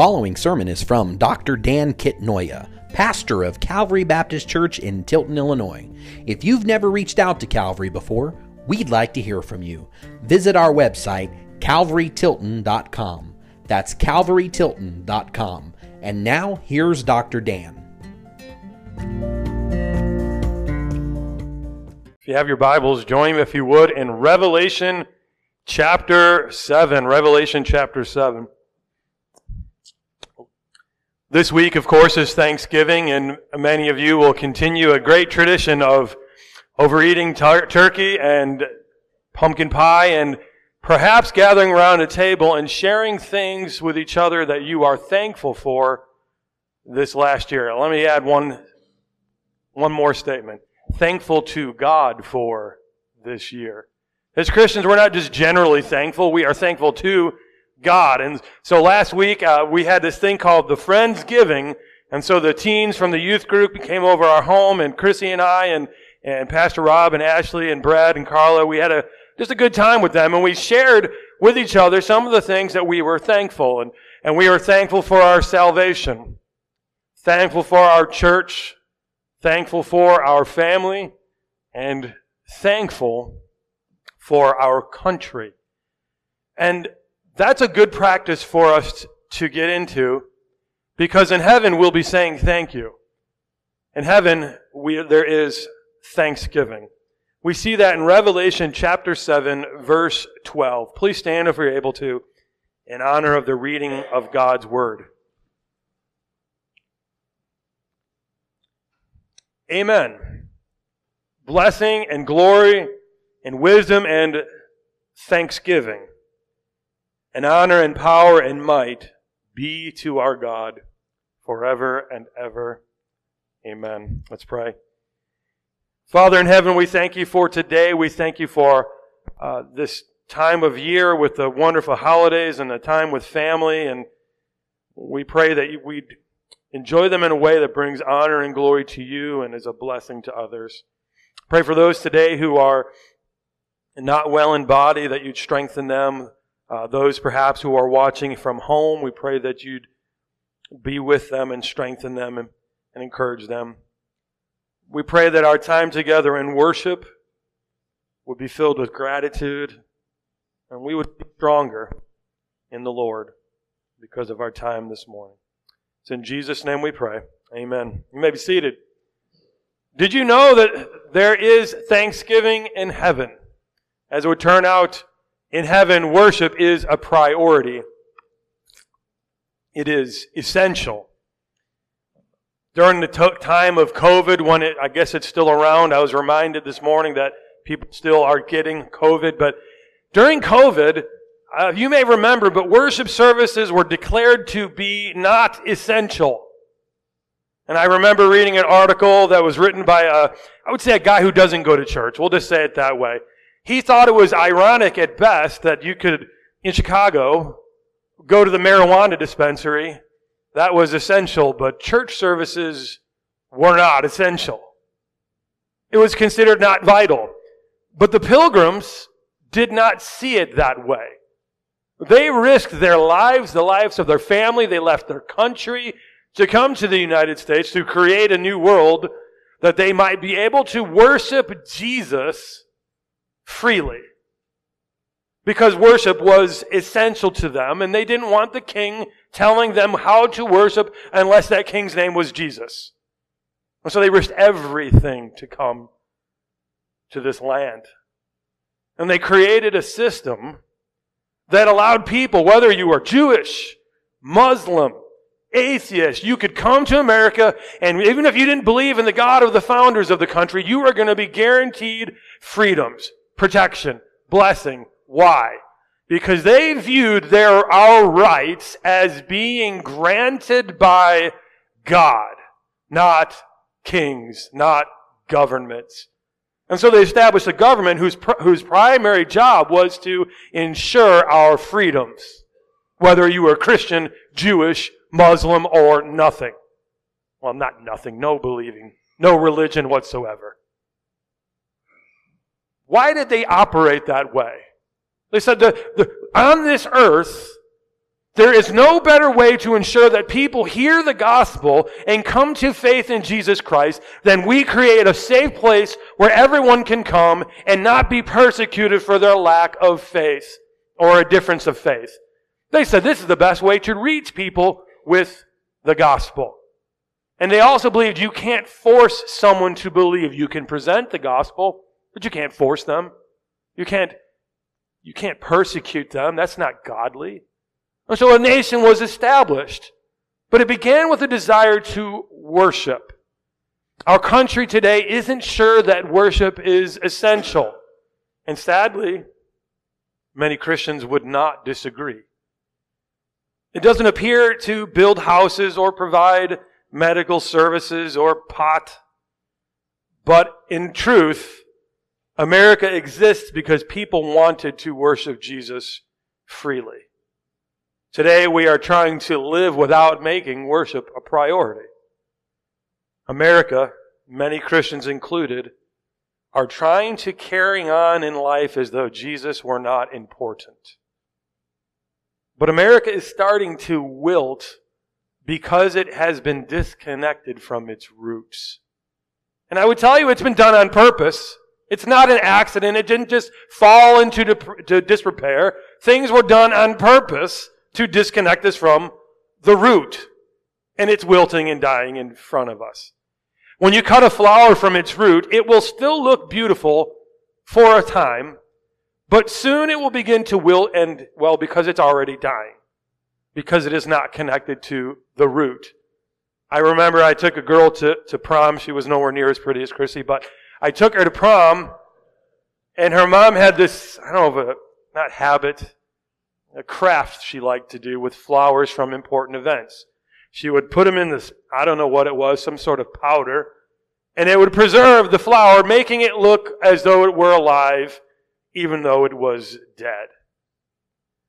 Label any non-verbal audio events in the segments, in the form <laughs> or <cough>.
following sermon is from Dr. Dan Kitnoya, pastor of Calvary Baptist Church in Tilton, Illinois. If you've never reached out to Calvary before, we'd like to hear from you. Visit our website, calvarytilton.com. That's calvarytilton.com. And now, here's Dr. Dan. If you have your Bibles, join me if you would in Revelation chapter 7. Revelation chapter 7. This week, of course, is Thanksgiving, and many of you will continue a great tradition of overeating tur- turkey and pumpkin pie and perhaps gathering around a table and sharing things with each other that you are thankful for this last year. Let me add one, one more statement. Thankful to God for this year. As Christians, we're not just generally thankful, we are thankful to God. And so last week, uh, we had this thing called the Friends Giving, And so the teens from the youth group came over our home and Chrissy and I and, and Pastor Rob and Ashley and Brad and Carla, we had a, just a good time with them and we shared with each other some of the things that we were thankful and, and we were thankful for our salvation, thankful for our church, thankful for our family, and thankful for our country. And that's a good practice for us to get into because in heaven we'll be saying thank you. In heaven, we, there is thanksgiving. We see that in Revelation chapter 7, verse 12. Please stand if you're able to in honor of the reading of God's word. Amen. Blessing and glory and wisdom and thanksgiving and honor and power and might be to our God forever and ever. Amen. Let's pray. Father in heaven, we thank you for today. We thank you for uh, this time of year with the wonderful holidays and the time with family. And we pray that we'd enjoy them in a way that brings honor and glory to you and is a blessing to others. Pray for those today who are not well in body, that you'd strengthen them uh, those perhaps who are watching from home, we pray that you'd be with them and strengthen them and, and encourage them. We pray that our time together in worship would be filled with gratitude and we would be stronger in the Lord because of our time this morning. It's in Jesus' name we pray. Amen. You may be seated. Did you know that there is thanksgiving in heaven? As it would turn out, in heaven, worship is a priority. It is essential. During the to- time of COVID, when it, I guess it's still around, I was reminded this morning that people still are getting COVID, but during COVID, uh, you may remember, but worship services were declared to be not essential. And I remember reading an article that was written by a, I would say a guy who doesn't go to church. We'll just say it that way. He thought it was ironic at best that you could, in Chicago, go to the marijuana dispensary. That was essential, but church services were not essential. It was considered not vital. But the pilgrims did not see it that way. They risked their lives, the lives of their family. They left their country to come to the United States to create a new world that they might be able to worship Jesus freely. Because worship was essential to them, and they didn't want the king telling them how to worship unless that king's name was Jesus. And so they risked everything to come to this land. And they created a system that allowed people, whether you are Jewish, Muslim, atheist, you could come to America, and even if you didn't believe in the God of the founders of the country, you are going to be guaranteed freedoms protection, blessing. Why? Because they viewed their, our rights as being granted by God, not kings, not governments. And so they established a government whose, whose primary job was to ensure our freedoms, whether you were Christian, Jewish, Muslim, or nothing. Well, not nothing, no believing, no religion whatsoever. Why did they operate that way? They said, the, the, on this earth, There is no better way to ensure that people hear the gospel and come to faith in Jesus Christ than we create a safe place where everyone can come and not be persecuted for their lack of faith or a difference of faith. They said this is the best way to reach people with the gospel. And they also believed you can't force someone to believe. You can present the gospel, but you can't force them. You can't, you can't persecute them. That's not godly. And so a nation was established. But it began with a desire to worship. Our country today isn't sure that worship is essential. And sadly, many Christians would not disagree. It doesn't appear to build houses or provide medical services or pot. But in truth, America exists because people wanted to worship Jesus freely. Today we are trying to live without making worship a priority. America, many Christians included, are trying to carry on in life as though Jesus were not important. But America is starting to wilt because it has been disconnected from its roots. And I would tell you it's been done on purpose. It's not an accident. It didn't just fall into to disrepair. Things were done on purpose to disconnect us from the root. And it's wilting and dying in front of us. When you cut a flower from its root, it will still look beautiful for a time, but soon it will begin to wilt and, well, because it's already dying. Because it is not connected to the root. I remember I took a girl to, to prom. She was nowhere near as pretty as Chrissy, but I took her to prom, and her mom had this, I don't know, not habit, a craft she liked to do with flowers from important events. She would put them in this, I don't know what it was, some sort of powder, and it would preserve the flower, making it look as though it were alive even though it was dead.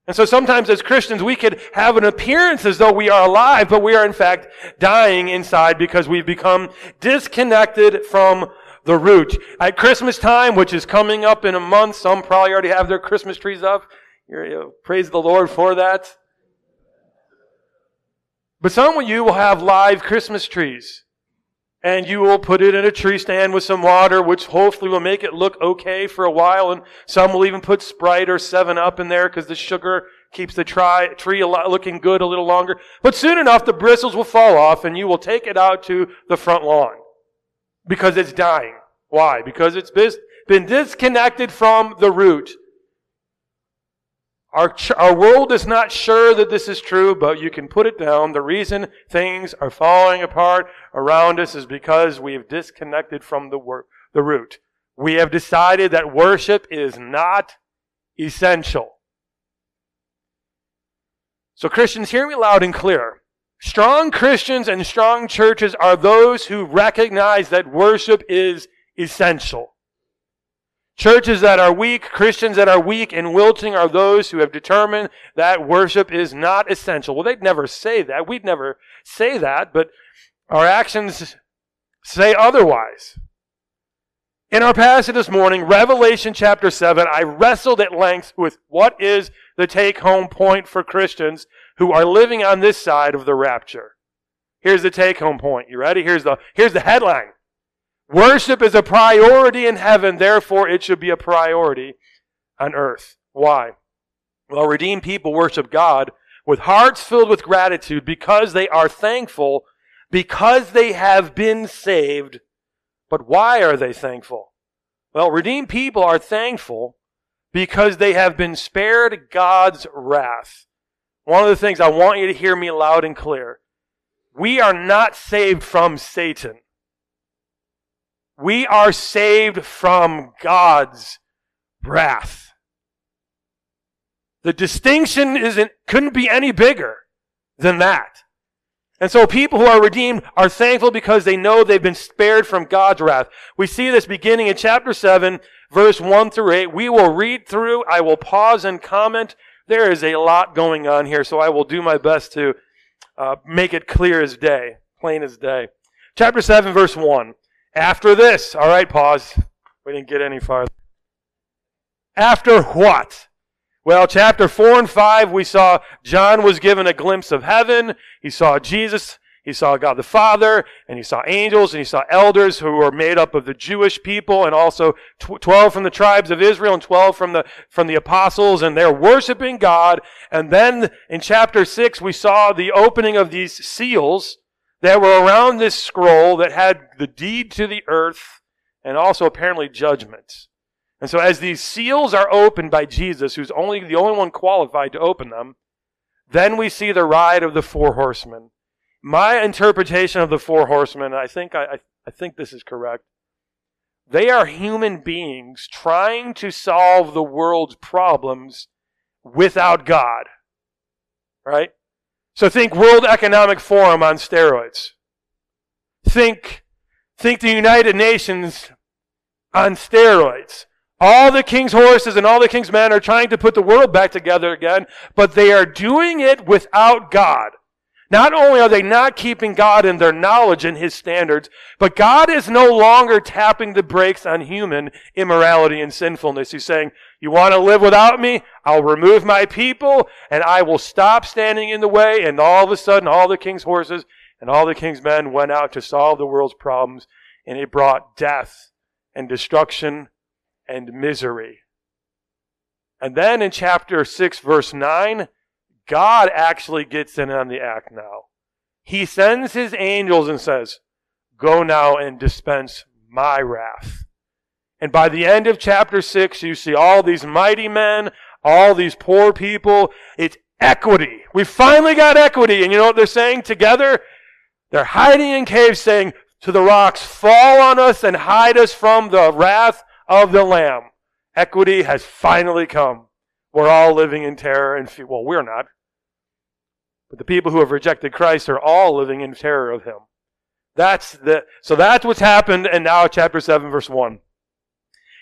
And so sometimes as Christians, we could have an appearance as though we are alive, but we are in fact dying inside because we've become disconnected from the root. At Christmas time, which is coming up in a month, some probably already have their Christmas trees up. praise the Lord for that. But some of you will have live Christmas trees and you will put it in a tree stand with some water, which hopefully will make it look okay for a while. And some will even put Sprite or 7 Up in there because the sugar keeps the tri- tree looking good a little longer. But soon enough, the bristles will fall off and you will take it out to the front lawn because it's dying. Why? Because it's been disconnected from the root. Our, our world is not sure that this is true, but you can put it down. The reason things are falling apart around us is because we have disconnected from the, wor- the root. We have decided that worship is not essential. So Christians, hear me loud and clear. Strong Christians and strong churches are those who recognize that worship is essential. Churches that are weak, Christians that are weak and wilting are those who have determined that worship is not essential. Well, they'd never say that. We'd never say that, but our actions say otherwise. In our passage this morning, Revelation chapter 7, I wrestled at length with what is the take home point for Christians who are living on this side of the rapture. Here's the take home point. You ready? Here's the, here's the headline. Worship is a priority in heaven, therefore it should be a priority on earth. Why? Well, redeemed people worship God with hearts filled with gratitude because they are thankful, because they have been saved. But why are they thankful? Well, redeemed people are thankful because they have been spared God's wrath. One of the things I want you to hear me loud and clear. We are not saved from Satan. We are saved from God's wrath. The distinction isn't, couldn't be any bigger than that. And so people who are redeemed are thankful because they know they've been spared from God's wrath. We see this beginning in chapter 7, verse 1 through 8. We will read through. I will pause and comment. There is a lot going on here, so I will do my best to uh, make it clear as day, plain as day. Chapter 7, verse 1. After this, all right, pause. We didn't get any farther. After what? Well, chapter 4 and 5, we saw John was given a glimpse of heaven. He saw Jesus he saw God the Father, and he saw angels, and he saw elders who were made up of the Jewish people, and also tw- 12 from the tribes of Israel, and 12 from the, from the apostles, and they're worshiping God. And then in chapter 6, we saw the opening of these seals that were around this scroll that had the deed to the earth, and also apparently judgments. And so as these seals are opened by Jesus, who's only the only one qualified to open them, then we see the ride of the four horsemen my interpretation of the four horsemen, I think I, I think this is correct. They are human beings trying to solve the world's problems without God. Right? So think World Economic Forum on steroids. Think, think the United Nations on steroids. All the king's horses and all the king's men are trying to put the world back together again, but they are doing it without God. Not only are they not keeping God in their knowledge and His standards, but God is no longer tapping the brakes on human immorality and sinfulness. He's saying, you want to live without me? I'll remove my people and I will stop standing in the way. And all of a sudden, all the king's horses and all the king's men went out to solve the world's problems and it brought death and destruction and misery. And then in chapter 6 verse 9, God actually gets in on the act now. He sends his angels and says, Go now and dispense my wrath. And by the end of chapter 6, you see all these mighty men, all these poor people. It's equity. We finally got equity. And you know what they're saying together? They're hiding in caves saying to the rocks, fall on us and hide us from the wrath of the Lamb. Equity has finally come. We're all living in terror and fear. Well, we're not. But the people who have rejected Christ are all living in terror of him. That's the, so that's what's happened and now chapter 7 verse 1.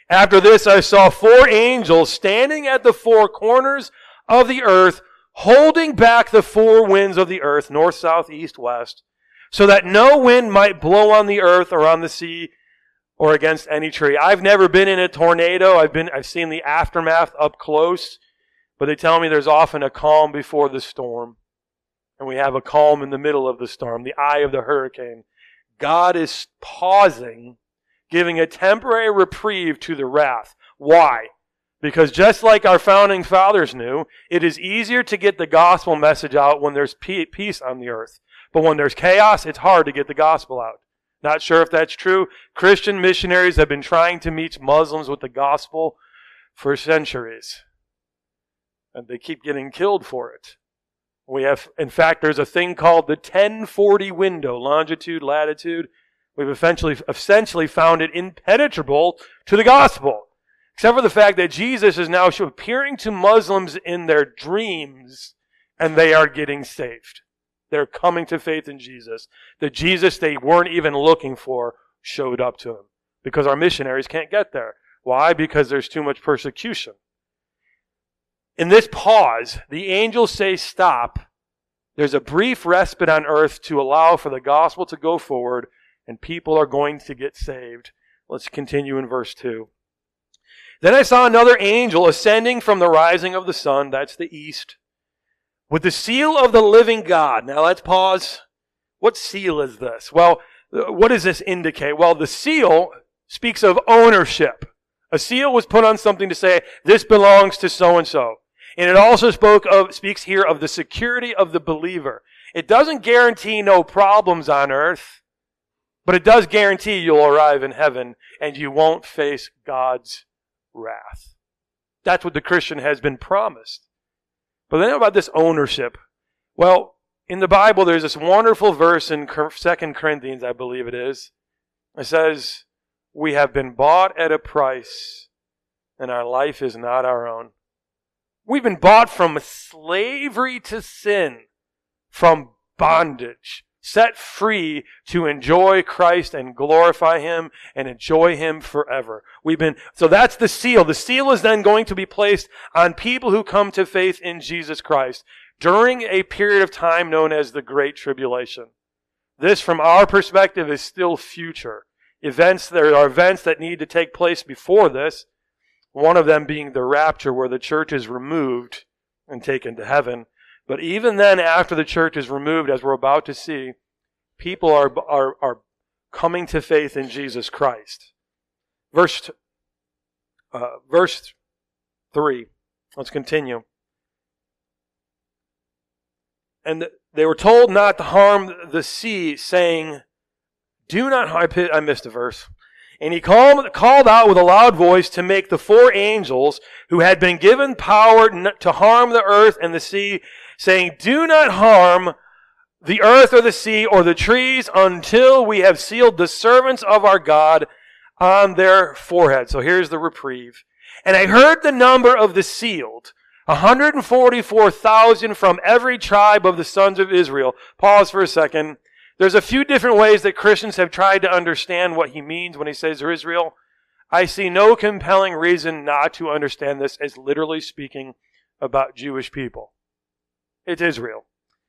After this I saw four angels standing at the four corners of the earth, holding back the four winds of the earth, north, south, east, west, so that no wind might blow on the earth or on the sea or against any tree. I've never been in a tornado. I've been, I've seen the aftermath up close, but they tell me there's often a calm before the storm and we have a calm in the middle of the storm, the eye of the hurricane. God is pausing, giving a temporary reprieve to the wrath. Why? Because just like our founding fathers knew, it is easier to get the gospel message out when there's peace on the earth. But when there's chaos, it's hard to get the gospel out. Not sure if that's true. Christian missionaries have been trying to meet Muslims with the gospel for centuries. And they keep getting killed for it. We have, in fact, there's a thing called the 1040 window, longitude, latitude. We've essentially, essentially found it impenetrable to the gospel. Except for the fact that Jesus is now appearing to Muslims in their dreams and they are getting saved. They're coming to faith in Jesus. The Jesus they weren't even looking for showed up to them because our missionaries can't get there. Why? Because there's too much persecution. In this pause, the angels say stop. There's a brief respite on earth to allow for the gospel to go forward, and people are going to get saved. Let's continue in verse 2. Then I saw another angel ascending from the rising of the sun, that's the east, with the seal of the living God. Now let's pause. What seal is this? Well, uh, what does this indicate? Well, the seal speaks of ownership. A seal was put on something to say, this belongs to so and so. And it also spoke of, speaks here of the security of the believer. It doesn't guarantee no problems on earth, but it does guarantee you'll arrive in heaven and you won't face God's wrath. That's what the Christian has been promised. But then about this ownership. Well, in the Bible, there's this wonderful verse in 2 Corinthians, I believe it is. It says, We have been bought at a price, and our life is not our own. We've been bought from slavery to sin, from bondage, set free to enjoy Christ and glorify Him and enjoy Him forever. We've been, so that's the seal. The seal is then going to be placed on people who come to faith in Jesus Christ during a period of time known as the Great Tribulation. This, from our perspective, is still future. Events, there are events that need to take place before this, One of them being the rapture, where the church is removed and taken to heaven. But even then, after the church is removed, as we're about to see, people are, are, are coming to faith in Jesus Christ. Verse, uh, verse 3. Let's continue. And they were told not to harm the sea, saying, Do not, I missed a verse. And he called, called out with a loud voice to make the four angels who had been given power to harm the earth and the sea, saying, Do not harm the earth or the sea or the trees until we have sealed the servants of our God on their forehead. So here's the reprieve. And I heard the number of the sealed, 144,000 from every tribe of the sons of Israel. Pause for a second. There's a few different ways that Christians have tried to understand what he means when he says Israel. I see no compelling reason not to understand this as literally speaking about Jewish people. It's Israel.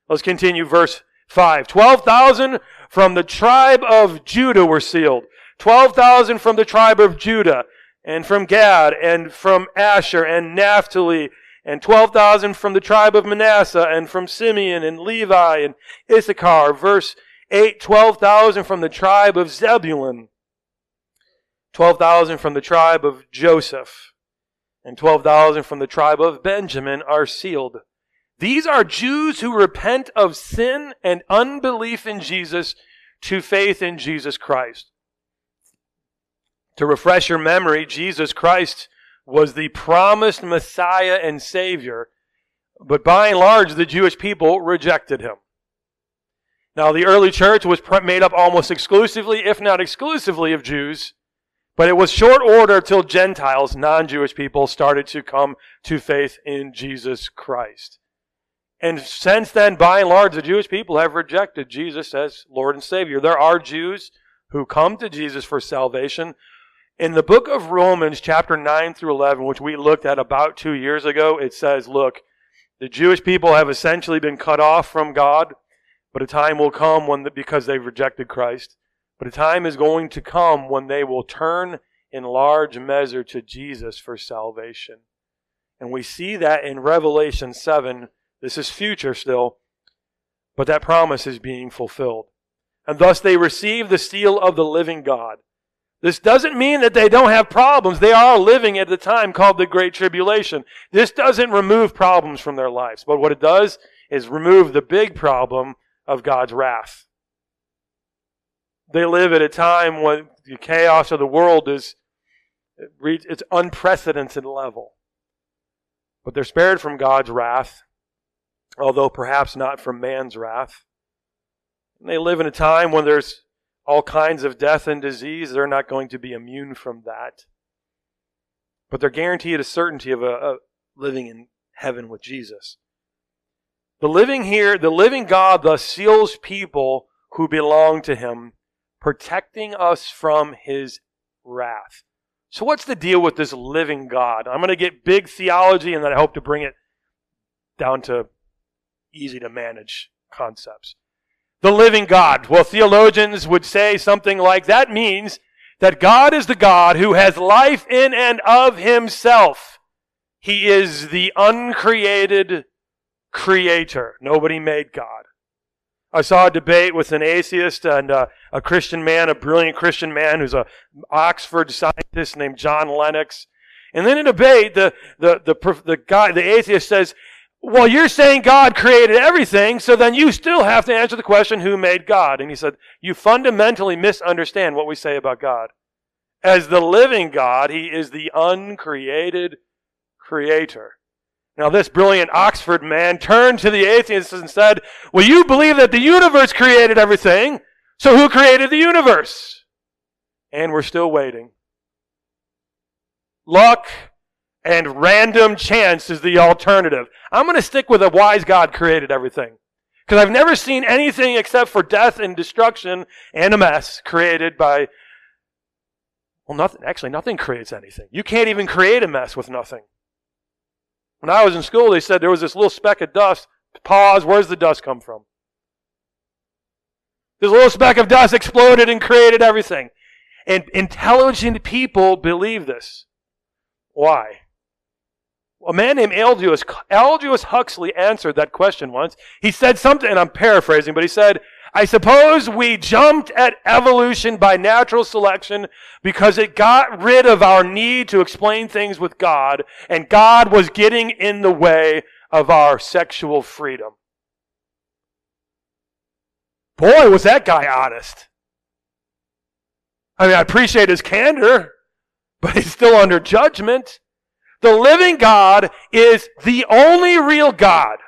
Let's continue verse 5. 12,000 from the tribe of Judah were sealed. 12,000 from the tribe of Judah and from Gad and from Asher and Naphtali and 12,000 from the tribe of Manasseh and from Simeon and Levi and Issachar. Verse 8, 12,000 from the tribe of Zebulun, 12,000 from the tribe of Joseph, and 12,000 from the tribe of Benjamin are sealed. These are Jews who repent of sin and unbelief in Jesus to faith in Jesus Christ. To refresh your memory, Jesus Christ was the promised Messiah and Savior, but by and large, the Jewish people rejected him. Now, the early church was made up almost exclusively, if not exclusively, of Jews, but it was short order till Gentiles, non Jewish people, started to come to faith in Jesus Christ. And since then, by and large, the Jewish people have rejected Jesus as Lord and Savior. There are Jews who come to Jesus for salvation. In the book of Romans, chapter 9 through 11, which we looked at about two years ago, it says, look, the Jewish people have essentially been cut off from God but a time will come when, the, because they've rejected Christ, but a time is going to come when they will turn in large measure to Jesus for salvation. And we see that in Revelation 7. This is future still, but that promise is being fulfilled. And thus they receive the seal of the living God. This doesn't mean that they don't have problems. They are living at the time called the Great Tribulation. This doesn't remove problems from their lives. But what it does is remove the big problem of God's wrath. They live at a time when the chaos of the world is it's unprecedented level. But they're spared from God's wrath, although perhaps not from man's wrath. And they live in a time when there's all kinds of death and disease. They're not going to be immune from that. But they're guaranteed a certainty of uh, a, a living in heaven with Jesus. The living here, the living God thus seals people who belong to him, protecting us from his wrath. So what's the deal with this living God? I'm going to get big theology and then I hope to bring it down to easy to manage concepts. The living God. Well, theologians would say something like that means that God is the God who has life in and of himself. He is the uncreated creator. Nobody made God. I saw a debate with an atheist and uh, a Christian man, a brilliant Christian man who's a Oxford scientist named John Lennox. And then in a debate, the, the, the, the guy, the atheist says, well, you're saying God created everything, so then you still have to answer the question, who made God? And he said, you fundamentally misunderstand what we say about God. As the living God, he is the uncreated creator. Now, this brilliant Oxford man turned to the atheists and said, Well, you believe that the universe created everything, so who created the universe? And we're still waiting. Luck and random chance is the alternative. I'm going to stick with a wise God created everything. Because I've never seen anything except for death and destruction and a mess created by, well, nothing. Actually, nothing creates anything. You can't even create a mess with nothing. When I was in school, they said there was this little speck of dust. Pause, where's the dust come from? This little speck of dust exploded and created everything. And intelligent people believe this. Why? A man named Aldous, Aldous Huxley answered that question once. He said something, and I'm paraphrasing, but he said, I suppose we jumped at evolution by natural selection because it got rid of our need to explain things with God, and God was getting in the way of our sexual freedom. Boy, was that guy honest. I mean, I appreciate his candor, but he's still under judgment. The living God is the only real God.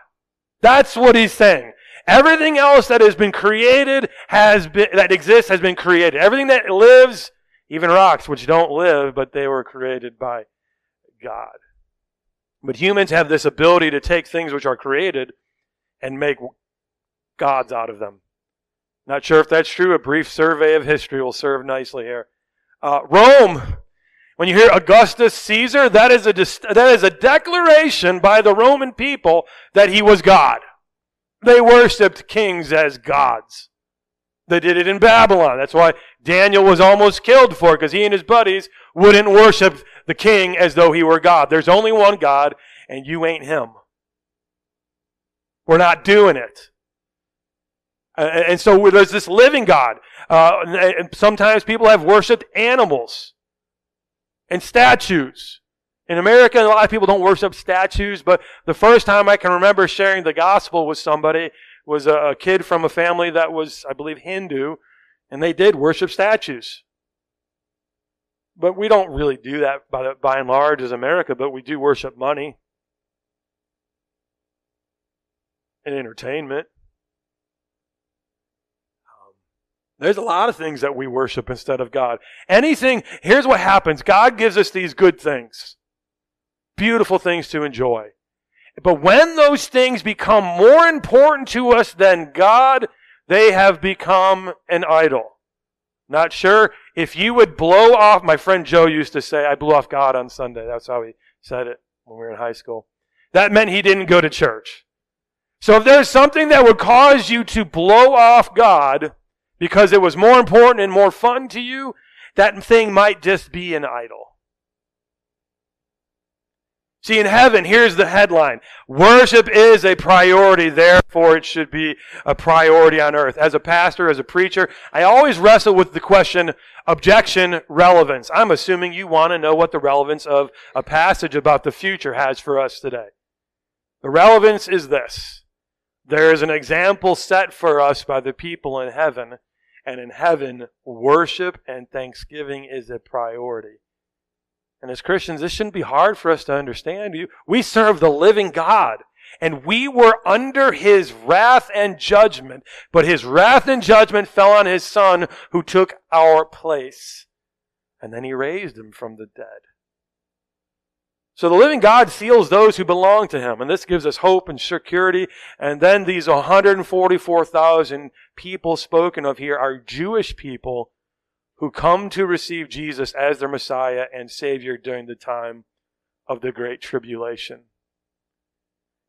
That's what he's saying. Everything else that has been created has been, that exists has been created. Everything that lives, even rocks, which don't live, but they were created by God. But humans have this ability to take things which are created and make gods out of them. Not sure if that's true. A brief survey of history will serve nicely here. Uh, Rome when you hear Augustus Caesar, that is, a, that is a declaration by the Roman people that he was God. They worshiped kings as gods. They did it in Babylon. That's why Daniel was almost killed for it, because he and his buddies wouldn't worship the king as though he were God. There's only one God, and you ain't him. We're not doing it. And so there's this living God. Uh, and sometimes people have worshipped animals and statues. In America, a lot of people don't worship statues, but the first time I can remember sharing the gospel with somebody was a, a kid from a family that was, I believe, Hindu, and they did worship statues. But we don't really do that by, by and large as America, but we do worship money and entertainment. Um, there's a lot of things that we worship instead of God. Anything, here's what happens God gives us these good things, beautiful things to enjoy. But when those things become more important to us than God, they have become an idol. Not sure if you would blow off, my friend Joe used to say, I blew off God on Sunday. That's how he said it when we were in high school. That meant he didn't go to church. So if there's something that would cause you to blow off God, because it was more important and more fun to you, that thing might just be an idol. See, in heaven, here's the headline. Worship is a priority, therefore it should be a priority on earth. As a pastor, as a preacher, I always wrestle with the question, objection, relevance. I'm assuming you want to know what the relevance of a passage about the future has for us today. The relevance is this. There is an example set for us by the people in heaven and in heaven, worship and thanksgiving is a priority. And as Christians, this shouldn't be hard for us to understand. We serve the living God. And we were under his wrath and judgment, but his wrath and judgment fell on his son who took our place. And then he raised him from the dead. So the living God seals those who belong to him, and this gives us hope and security. And then these 144,000 people spoken of here are Jewish people who come to receive Jesus as their Messiah and Savior during the time of the Great Tribulation.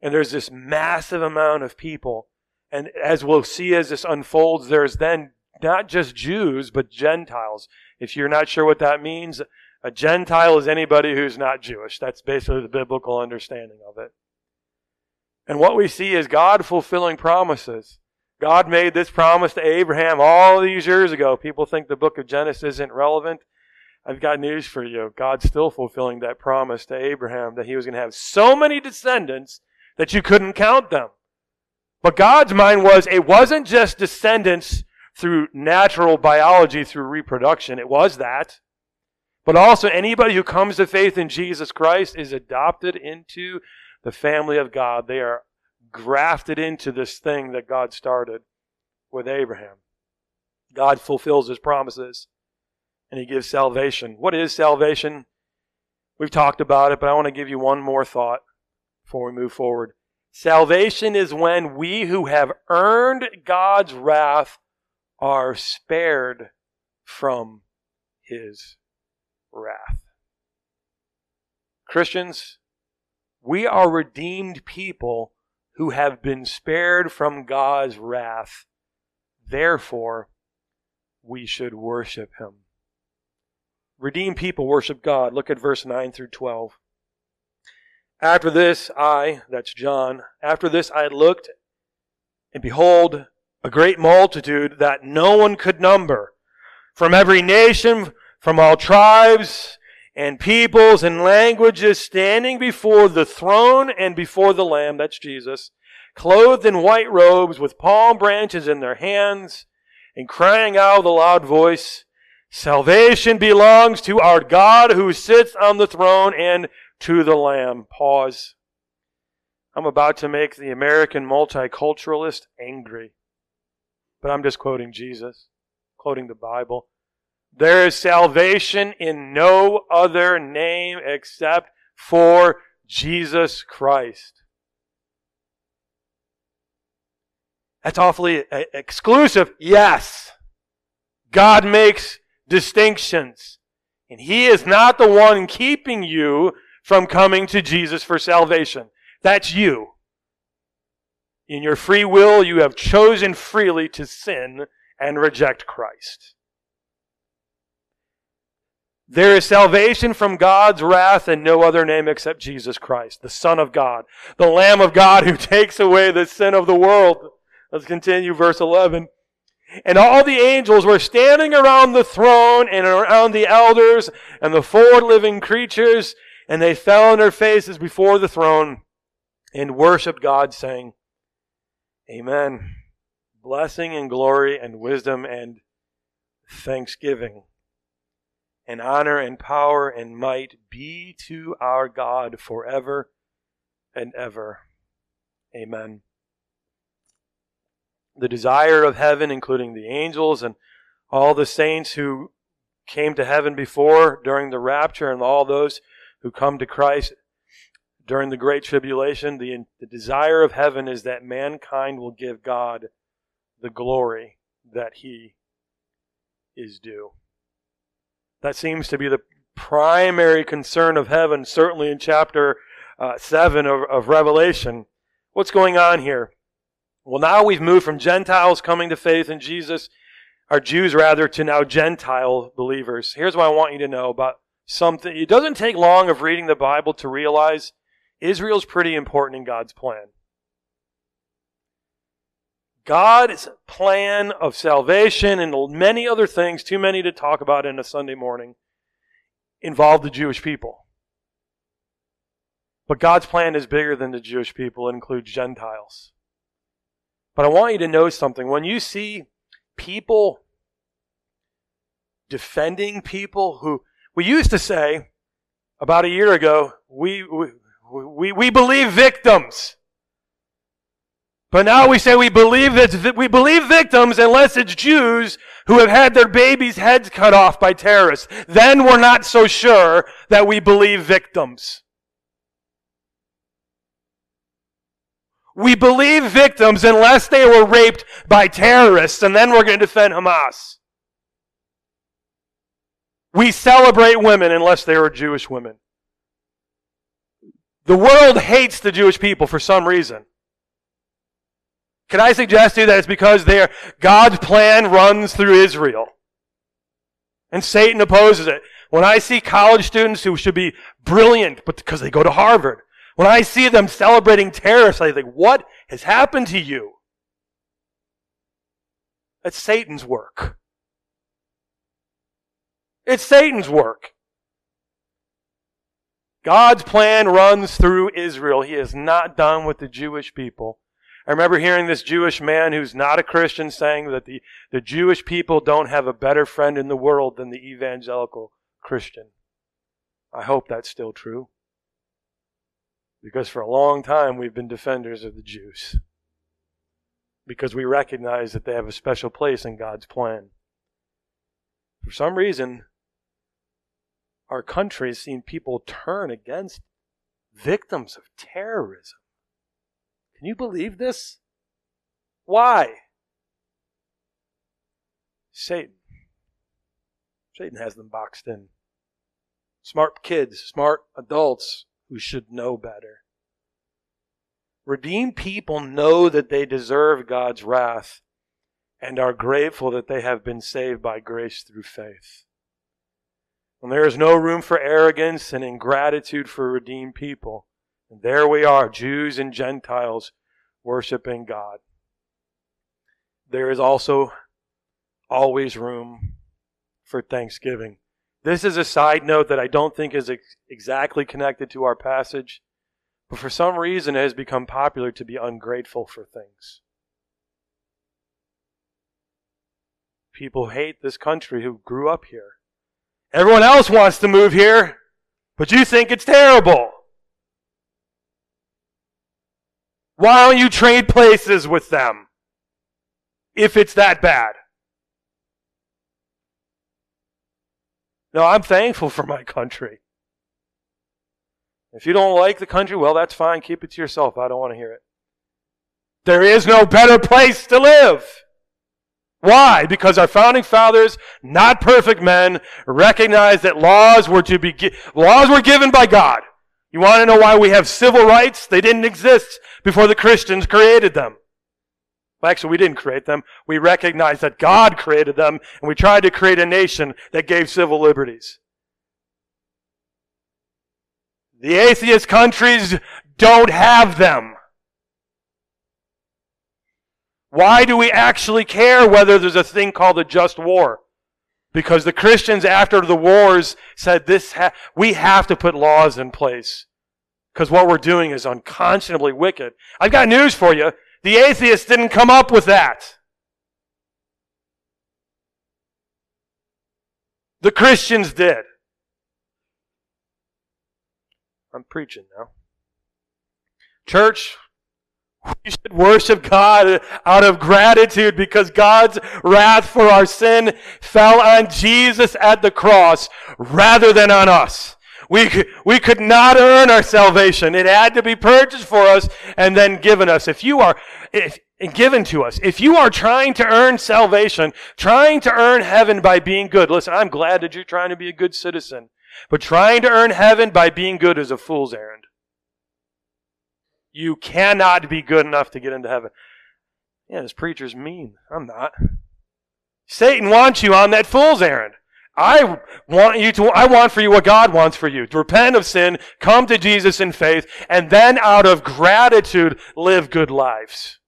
And there's this massive amount of people. And as we'll see as this unfolds, there's then not just Jews, but Gentiles. If you're not sure what that means, a Gentile is anybody who's not Jewish. That's basically the biblical understanding of it. And what we see is God fulfilling promises. God made this promise to Abraham all these years ago. People think the book of Genesis isn't relevant. I've got news for you. God's still fulfilling that promise to Abraham that he was going to have so many descendants that you couldn't count them. But God's mind was it wasn't just descendants through natural biology, through reproduction. It was that. But also, anybody who comes to faith in Jesus Christ is adopted into the family of God. They are grafted into this thing that God started with Abraham. God fulfills his promises and he gives salvation. What is salvation? We've talked about it, but I want to give you one more thought before we move forward. Salvation is when we who have earned God's wrath are spared from his wrath. Christians, we are redeemed people who have been spared from God's wrath. Therefore, we should worship him. redeemed people worship God. Look at verse 9 through 12. After this, I, that's John, after this I looked, and behold, a great multitude that no one could number, from every nation, from all tribes and peoples and languages, standing before the throne and before the Lamb, that's Jesus, clothed in white robes with palm branches in their hands, and crying out with a loud voice, Salvation belongs to our God who sits on the throne and to the Lamb. Pause. I'm about to make the American multiculturalist angry. But I'm just quoting Jesus, quoting the Bible. There is salvation in no other name except for Jesus Christ. That's awfully uh, exclusive. Yes. God makes distinctions. And He is not the one keeping you from coming to Jesus for salvation. That's you. In your free will, you have chosen freely to sin and reject Christ. There is salvation from God's wrath and no other name except Jesus Christ, the Son of God, the Lamb of God who <laughs> takes away the sin of the world. Let's continue verse 11. And all the angels were standing around the throne and around the elders and the four living creatures, and they fell on their faces before the throne and worshiped God, saying, Amen. Blessing and glory and wisdom and thanksgiving and honor and power and might be to our God forever and ever. Amen the desire of heaven, including the angels and all the saints who came to heaven before during the rapture and all those who come to Christ during the great tribulation, the, the desire of heaven is that mankind will give God the glory that he is due. That seems to be the primary concern of heaven, certainly in chapter uh, 7 of, of Revelation. What's going on here? Well, now we've moved from Gentiles coming to faith in Jesus, or Jews rather, to now Gentile believers. Here's what I want you to know about something. It doesn't take long of reading the Bible to realize Israel's pretty important in God's plan. God's plan of salvation and many other things, too many to talk about in a Sunday morning, involved the Jewish people. But God's plan is bigger than the Jewish people. It includes Gentiles. But I want you to know something. When you see people defending people who, we used to say about a year ago, we, we, we, we believe victims. But now we say we believe that we believe victims unless it's Jews who have had their babies' heads cut off by terrorists. Then we're not so sure that we believe victims. We believe victims unless they were raped by terrorists, and then we're going to defend Hamas. We celebrate women unless they are Jewish women. The world hates the Jewish people for some reason. Can I suggest to you that it's because their God's plan runs through Israel? And Satan opposes it. When I see college students who should be brilliant, but because they go to Harvard, when I see them celebrating terrorists, I think, what has happened to you? That's Satan's work. It's Satan's work. God's plan runs through Israel. He is not done with the Jewish people. I remember hearing this Jewish man who's not a Christian saying that the, the Jewish people don't have a better friend in the world than the evangelical Christian. I hope that's still true. Because for a long time we've been defenders of the Jews. Because we recognize that they have a special place in God's plan. For some reason, our country has seen people turn against victims of terrorism. Can you believe this? Why? Satan. Satan has them boxed in. Smart kids, smart adults who should know better. Redeemed people know that they deserve God's wrath and are grateful that they have been saved by grace through faith. when there is no room for arrogance and ingratitude for redeemed people. And there we are, Jews and Gentiles worshiping God. There is also always room for thanksgiving. This is a side note that I don't think is ex- exactly connected to our passage, but for some reason it has become popular to be ungrateful for things. People hate this country who grew up here. Everyone else wants to move here, but you think it's terrible. Why don't you trade places with them if it's that bad? No, I'm thankful for my country. If you don't like the country, well, that's fine. Keep it to yourself. I don't want to hear it. There is no better place to live. Why? Because our founding fathers, not perfect men, recognized that laws were to be, laws were given by God. You want to know why we have civil rights? They didn't exist before the Christians created them. Well, actually, we didn't create them. We recognized that God created them, and we tried to create a nation that gave civil liberties. The atheist countries don't have them. Why do we actually care whether there's a thing called a just war? Because the Christians after the wars said this, ha- we have to put laws in place. Because what we're doing is unconscionably wicked. I've got news for you. The atheists didn't come up with that. The Christians did. I'm preaching now. Church, we should worship God out of gratitude because God's wrath for our sin fell on Jesus at the cross rather than on us. We, we could not earn our salvation. It had to be purchased for us and then given us. If you are, if, given to us. If you are trying to earn salvation, trying to earn heaven by being good, listen, I'm glad that you're trying to be a good citizen, but trying to earn heaven by being good is a fool's errand. You cannot be good enough to get into heaven. Yeah, this preacher's mean. I'm not. Satan wants you on that fool's errand. I want you to, I want for you what God wants for you. To repent of sin, come to Jesus in faith, and then out of gratitude, live good lives.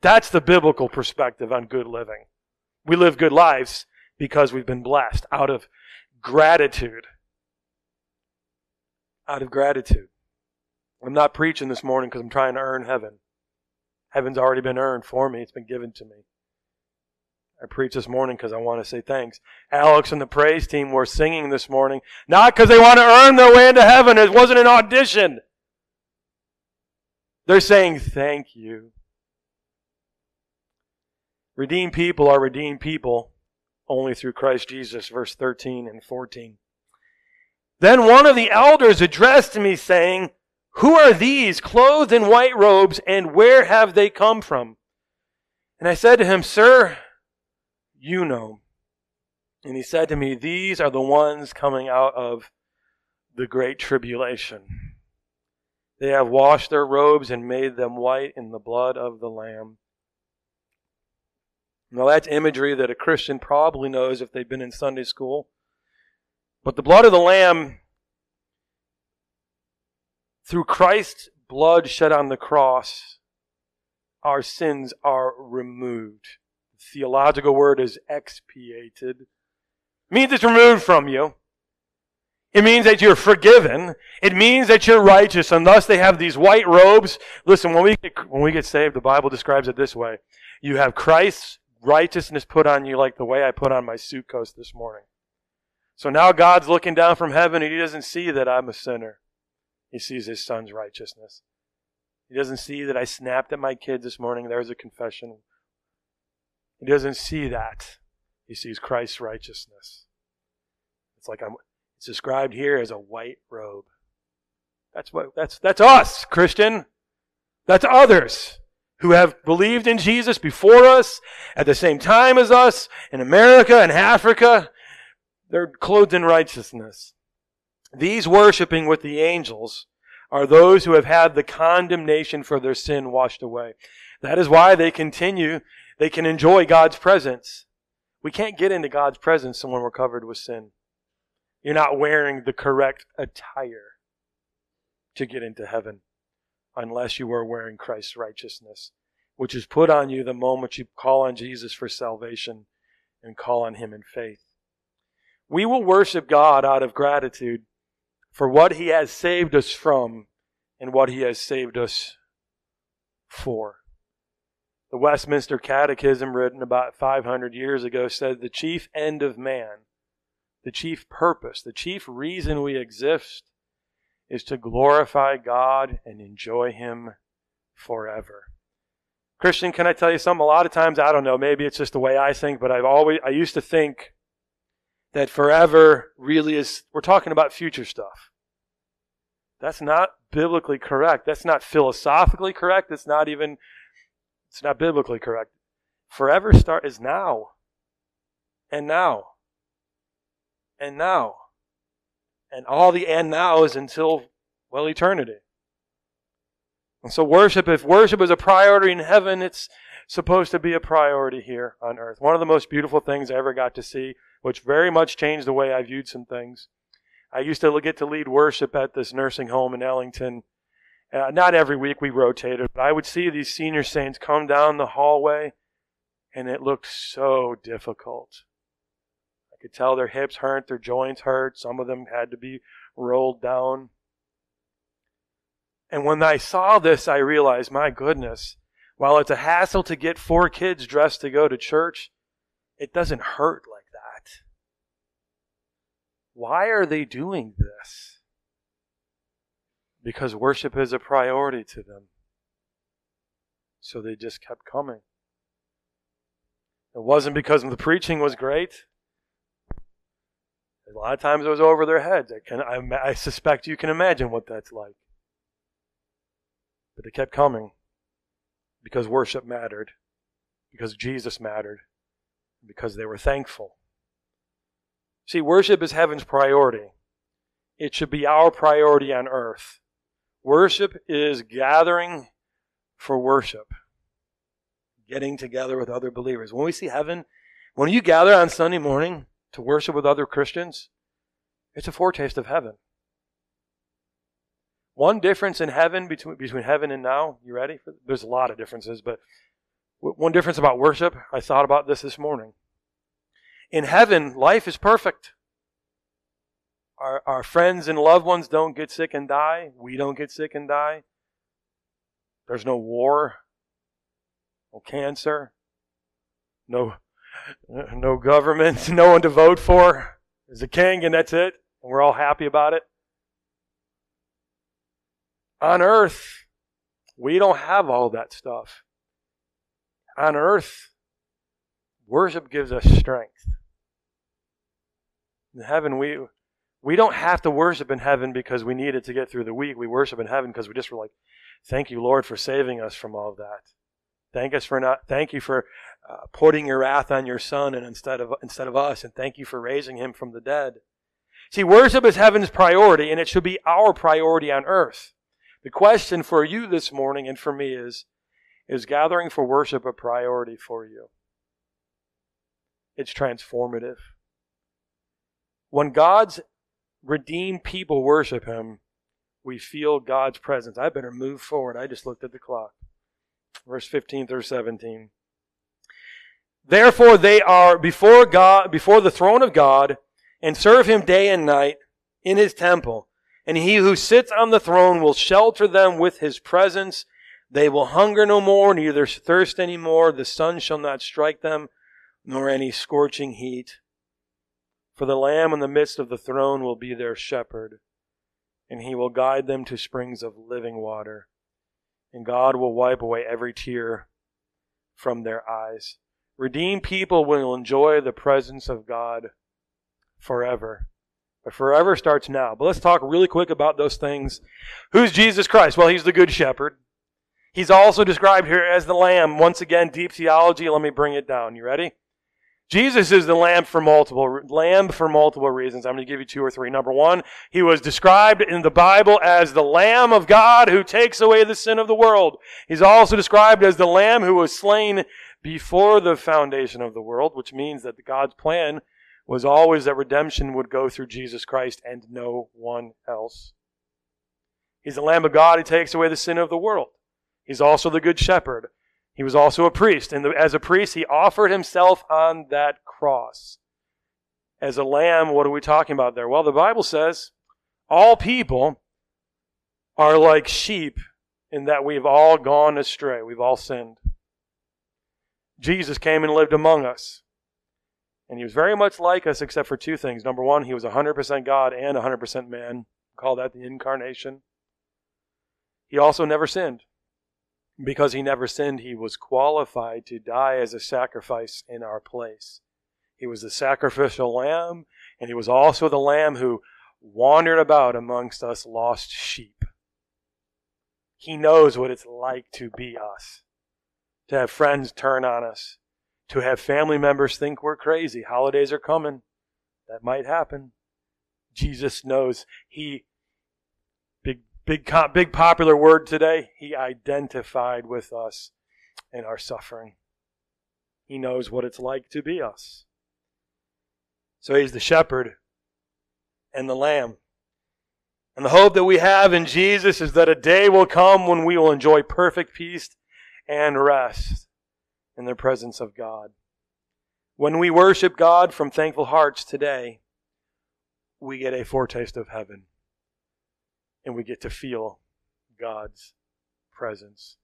That's the biblical perspective on good living. We live good lives because we've been blessed out of gratitude. Out of gratitude. I'm not preaching this morning because I'm trying to earn heaven. Heaven's already been earned for me. It's been given to me. I preach this morning because I want to say thanks. Alex and the praise team were singing this morning, not because they want to earn their way into heaven. It wasn't an audition. They're saying thank you. Redeemed people are redeemed people only through Christ Jesus, verse 13 and 14. Then one of the elders addressed me, saying, Who are these clothed in white robes, and where have they come from? And I said to him, Sir, you know. And he said to me, These are the ones coming out of the great tribulation. They have washed their robes and made them white in the blood of the Lamb. Now, that's imagery that a Christian probably knows if they've been in Sunday school. But the blood of the Lamb, through Christ's blood shed on the cross, our sins are removed The theological word is expiated. It means it's removed from you. It means that you're forgiven. It means that you're righteous, and thus they have these white robes. Listen, when we get, when we get saved, the Bible describes it this way: you have Christ's righteousness put on you, like the way I put on my suit coat this morning. So now God's looking down from heaven, and He doesn't see that I'm a sinner. He sees His Son's righteousness. He doesn't see that I snapped at my kid this morning. There's a confession. He doesn't see that. He sees Christ's righteousness. It's like I'm, it's described here as a white robe. That's what, that's, that's us, Christian. That's others who have believed in Jesus before us, at the same time as us, in America and Africa. They're clothed in righteousness. These worshiping with the angels are those who have had the condemnation for their sin washed away. That is why they continue they can enjoy God's presence. We can't get into God's presence when we're covered with sin. You're not wearing the correct attire to get into heaven unless you are wearing Christ's righteousness, which is put on you the moment you call on Jesus for salvation and call on Him in faith. We will worship God out of gratitude for what He has saved us from and what He has saved us for. The Westminster Catechism, written about 500 years ago, said the chief end of man, the chief purpose, the chief reason we exist is to glorify God and enjoy Him forever. Christian, can I tell you something? A lot of times, I don't know, maybe it's just the way I think, but I've always, I used to think that forever really is, we're talking about future stuff. That's not biblically correct. That's not philosophically correct. It's not even, it's not biblically correct. Forever start is now. And now. And now. And all the and now is until, well, eternity. And so worship, if worship is a priority in heaven, it's supposed to be a priority here on earth. One of the most beautiful things I ever got to see, which very much changed the way I viewed some things. I used to get to lead worship at this nursing home in Ellington. Uh, not every week we rotated, but I would see these senior saints come down the hallway, and it looked so difficult. I could tell their hips hurt, their joints hurt. Some of them had to be rolled down. And when I saw this, I realized, my goodness, while it's a hassle to get four kids dressed to go to church, it doesn't hurt. Why are they doing this? Because worship is a priority to them. So they just kept coming. It wasn't because the preaching was great. A lot of times it was over their heads. I, can, I, I suspect you can imagine what that's like. But they kept coming because worship mattered, because Jesus mattered, because they were thankful. See, worship is heaven's priority. It should be our priority on earth. Worship is gathering for worship, getting together with other believers. When we see heaven, when you gather on Sunday morning to worship with other Christians, it's a foretaste of heaven. One difference in heaven between, between heaven and now, you ready? There's a lot of differences, but one difference about worship, I thought about this this morning. In heaven, life is perfect. Our, our friends and loved ones don't get sick and die. We don't get sick and die. There's no war, no cancer, no, no government, <laughs> no one to vote for. There's a king, and that's it. And we're all happy about it. On earth, we don't have all that stuff. On earth, worship gives us strength. In heaven, we we don't have to worship in heaven because we needed to get through the week. We worship in heaven because we just were like, "Thank you, Lord, for saving us from all of that. Thank us for not. Thank you for uh, putting your wrath on your Son and instead of instead of us, and thank you for raising him from the dead." See, worship is heaven's priority, and it should be our priority on earth. The question for you this morning and for me is Is gathering for worship a priority for you? It's transformative. When God's redeemed people worship Him, we feel God's presence. I better move forward. I just looked at the clock. Verse 15 through 17. Therefore they are before God, before the throne of God, and serve him day and night in his temple and he who sits on the throne will shelter them with his presence. They will hunger no more, neither thirst any more. The sun shall not strike them, nor any scorching heat. For the Lamb in the midst of the throne will be their shepherd, and he will guide them to springs of living water. And God will wipe away every tear from their eyes. Redeemed people will enjoy the presence of God forever. But forever starts now. But let's talk really quick about those things. Who's Jesus Christ? Well, he's the good shepherd. He's also described here as the lamb. Once again, deep theology. Let me bring it down. You ready? Jesus is the lamb for multiple lamb for multiple reasons. I'm going to give you two or three. Number one, he was described in the Bible as the Lamb of God who takes away the sin of the world. He's also described as the Lamb who was slain before the foundation of the world, which means that God's plan was always that redemption would go through Jesus Christ and no one else. He's the Lamb of God who takes away the sin of the world. He's also the Good Shepherd. He was also a priest. And as a priest, he offered himself on that cross. As a lamb, what are we talking about there? Well, the Bible says all people are like sheep in that we've all gone astray. We've all sinned. Jesus came and lived among us. And he was very much like us, except for two things. Number one, he was 100% God and 100% man. We call that the incarnation. He also never sinned. Because he never sinned, he was qualified to die as a sacrifice in our place. He was the sacrificial lamb, and he was also the lamb who wandered about amongst us lost sheep. He knows what it's like to be us, to have friends turn on us, to have family members think we're crazy. Holidays are coming. That might happen. Jesus knows. He, big, big, popular word today, he identified with us in our suffering. He knows what it's like to be us. So he's the shepherd and the lamb. And the hope that we have in Jesus is that a day will come when we will enjoy perfect peace and rest in the presence of God. When we worship God from thankful hearts today, we get a foretaste of heaven and we get to feel God's presence.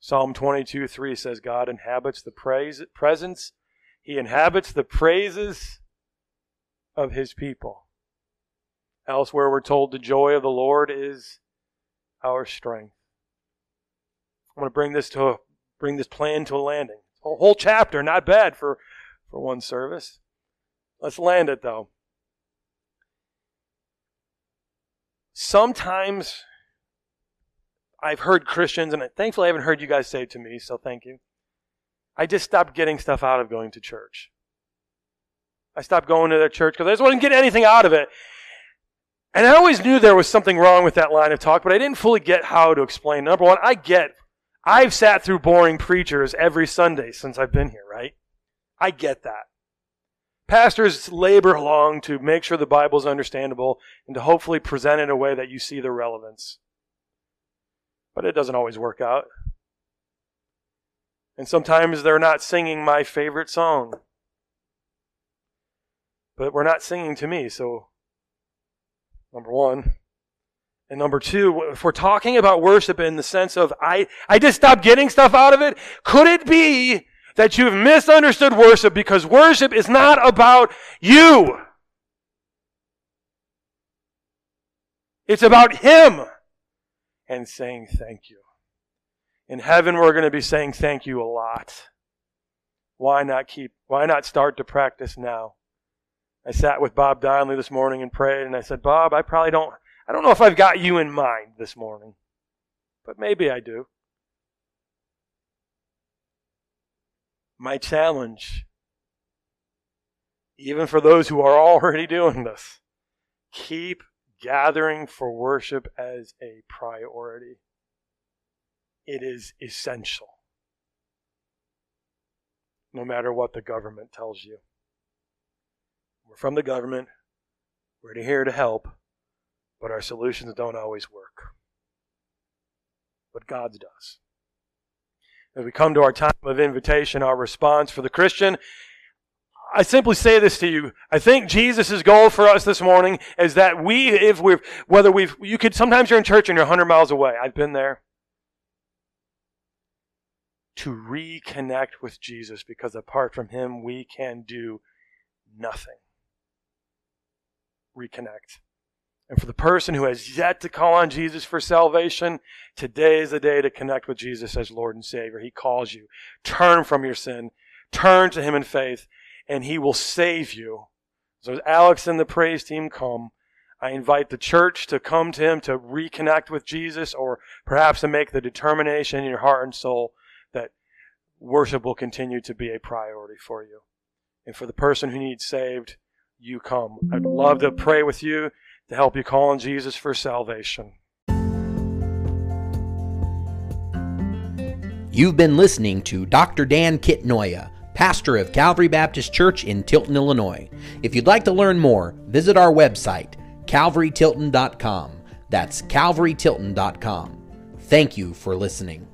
Psalm 22 3 says, God inhabits the praise, presence, He inhabits the praises of His people. Elsewhere, we're told the joy of the Lord is our strength. I'm going to bring this to bring this plan to a landing. A whole chapter, not bad for, for one service. Let's land it though. Sometimes I've heard Christians, and thankfully I haven't heard you guys say it to me, so thank you. I just stopped getting stuff out of going to church. I stopped going to the church because I just wasn't getting anything out of it. And I always knew there was something wrong with that line of talk, but I didn't fully get how to explain. Number one, I get, I've sat through boring preachers every Sunday since I've been here, right? I get that. Pastors labor along to make sure the Bible is understandable and to hopefully present it in a way that you see the relevance. But it doesn't always work out. And sometimes they're not singing my favorite song. But we're not singing to me, so number one. And number two, if we're talking about worship in the sense of I, I just stopped getting stuff out of it, could it be that you've misunderstood worship because worship is not about you? It's about Him and saying thank you. In heaven, we're going to be saying thank you a lot. Why not keep, why not start to practice now? I sat with Bob Donnelly this morning and prayed, and I said, Bob, I probably don't, I don't know if I've got you in mind this morning, but maybe I do. My challenge, even for those who are <laughs> already doing this, keep gathering for worship as a priority. It is essential, no matter what the government tells you. We're from the government. We're here to help, but our solutions don't always work. But God's does. As we come to our time of invitation, our response for the Christian, I simply say this to you. I think Jesus' goal for us this morning is that we, if we've, whether we've, you could, sometimes you're in church and you're 100 miles away. I've been there. To reconnect with Jesus because apart from Him, we can do nothing reconnect. And for the person who has yet to call on Jesus for salvation, today is the day to connect with Jesus as Lord and Savior. He calls you. Turn from your sin. Turn to Him in faith, and He will save you. So as Alex and the praise team come, I invite the church to come to Him to reconnect with Jesus, or perhaps to make the determination in your heart and soul that worship will continue to be a priority for you. And for the person who needs saved, you come. I'd love to pray with you to help you call on Jesus for salvation. You've been listening to Dr. Dan Kitnoya, pastor of Calvary Baptist Church in Tilton, Illinois. If you'd like to learn more, visit our website, calvarytilton.com. That's calvarytilton.com. Thank you for listening.